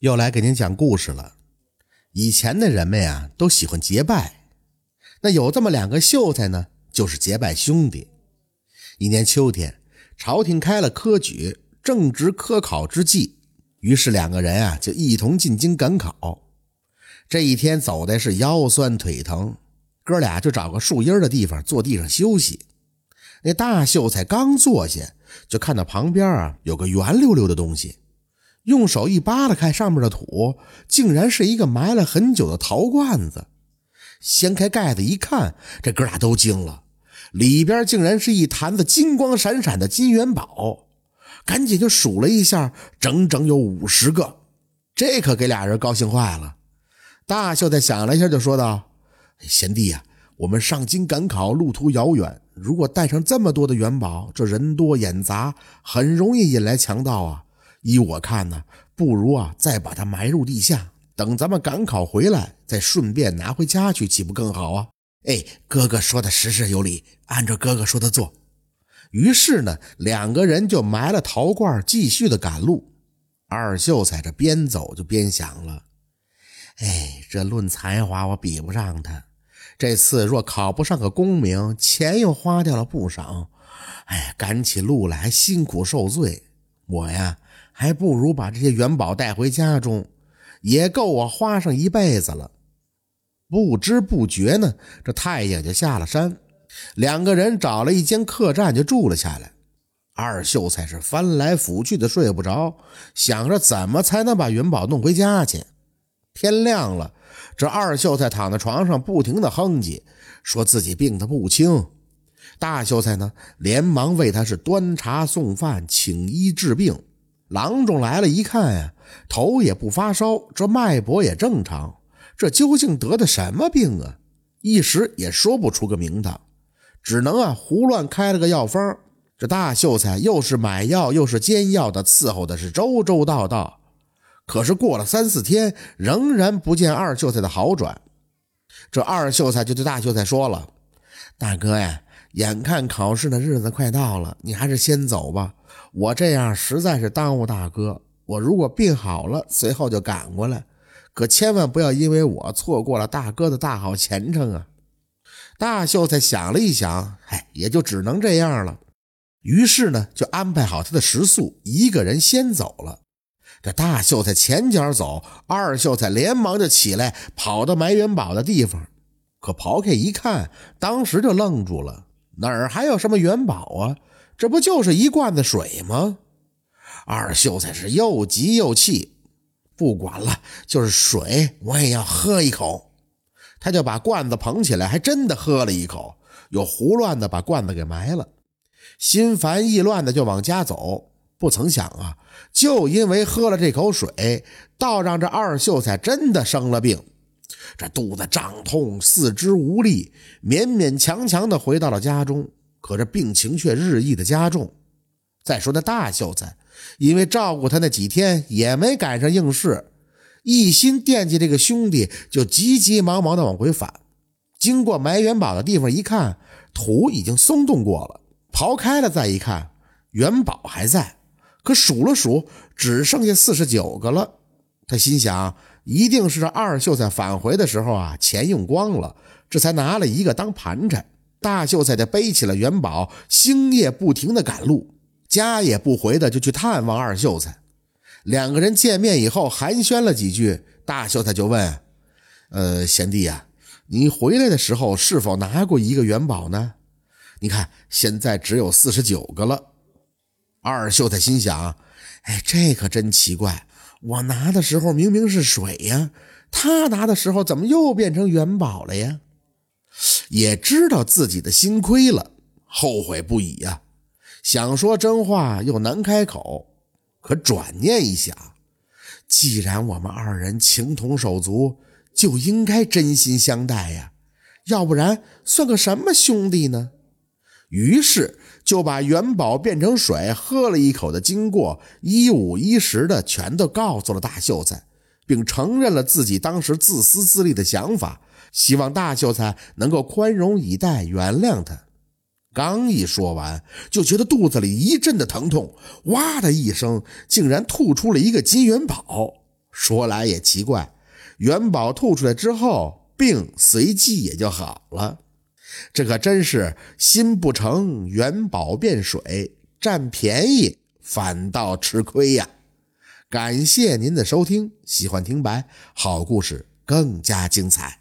又来给您讲故事了。以前的人们呀，都喜欢结拜。那有这么两个秀才呢，就是结拜兄弟。一年秋天，朝廷开了科举，正值科考之际，于是两个人啊就一同进京赶考。这一天走的是腰酸腿疼，哥俩就找个树荫的地方坐地上休息。那大秀才刚坐下，就看到旁边啊有个圆溜溜的东西。用手一扒拉开上面的土，竟然是一个埋了很久的陶罐子。掀开盖子一看，这哥俩都惊了，里边竟然是一坛子金光闪闪的金元宝。赶紧就数了一下，整整有五十个，这可给俩人高兴坏了。大秀才想了一下，就说道：“贤弟呀，我们上京赶考，路途遥远，如果带上这么多的元宝，这人多眼杂，很容易引来强盗啊。”依我看呢，不如啊，再把它埋入地下，等咱们赶考回来，再顺便拿回家去，岂不更好啊？哎，哥哥说的实事有理，按照哥哥说的做。于是呢，两个人就埋了陶罐，继续的赶路。二秀才这边走就边想了：哎，这论才华我比不上他，这次若考不上个功名，钱又花掉了不少。哎，赶起路来还辛苦受罪，我呀。还不如把这些元宝带回家中，也够我花上一辈子了。不知不觉呢，这太阳就下了山，两个人找了一间客栈就住了下来。二秀才是翻来覆去的睡不着，想着怎么才能把元宝弄回家去。天亮了，这二秀才躺在床上不停的哼唧，说自己病得不轻。大秀才呢，连忙为他是端茶送饭，请医治病。郎中来了，一看呀，头也不发烧，这脉搏也正常，这究竟得的什么病啊？一时也说不出个名堂，只能啊胡乱开了个药方。这大秀才又是买药又是煎药的伺候的是周周到到，可是过了三四天，仍然不见二秀才的好转。这二秀才就对大秀才说了：“大哥呀。”眼看考试的日子快到了，你还是先走吧。我这样实在是耽误大哥。我如果病好了，随后就赶过来。可千万不要因为我错过了大哥的大好前程啊！大秀才想了一想，哎，也就只能这样了。于是呢，就安排好他的食宿，一个人先走了。这大秀才前脚走，二秀才连忙就起来，跑到埋元宝的地方。可刨开一看，当时就愣住了。哪儿还有什么元宝啊？这不就是一罐子水吗？二秀才是又急又气，不管了，就是水我也要喝一口。他就把罐子捧起来，还真的喝了一口，又胡乱的把罐子给埋了。心烦意乱的就往家走，不曾想啊，就因为喝了这口水，倒让这二秀才真的生了病。这肚子胀痛，四肢无力，勉勉强强的回到了家中。可这病情却日益的加重。再说那大秀才，因为照顾他那几天也没赶上应试，一心惦记这个兄弟，就急急忙忙的往回返。经过埋元宝的地方一看，土已经松动过了。刨开了再一看，元宝还在，可数了数，只剩下四十九个了。他心想。一定是这二秀才返回的时候啊，钱用光了，这才拿了一个当盘缠。大秀才就背起了元宝，星夜不停的赶路，家也不回的就去探望二秀才。两个人见面以后寒暄了几句，大秀才就问：“呃，贤弟呀，你回来的时候是否拿过一个元宝呢？你看现在只有四十九个了。”二秀才心想：“哎，这可真奇怪。”我拿的时候明明是水呀，他拿的时候怎么又变成元宝了呀？也知道自己的心亏了，后悔不已呀。想说真话又难开口，可转念一想，既然我们二人情同手足，就应该真心相待呀，要不然算个什么兄弟呢？于是。就把元宝变成水喝了一口的经过，一五一十的全都告诉了大秀才，并承认了自己当时自私自利的想法，希望大秀才能够宽容以待，原谅他。刚一说完，就觉得肚子里一阵的疼痛，哇的一声，竟然吐出了一个金元宝。说来也奇怪，元宝吐出来之后，病随即也就好了。这可真是心不成，元宝变水，占便宜反倒吃亏呀！感谢您的收听，喜欢听白好故事更加精彩。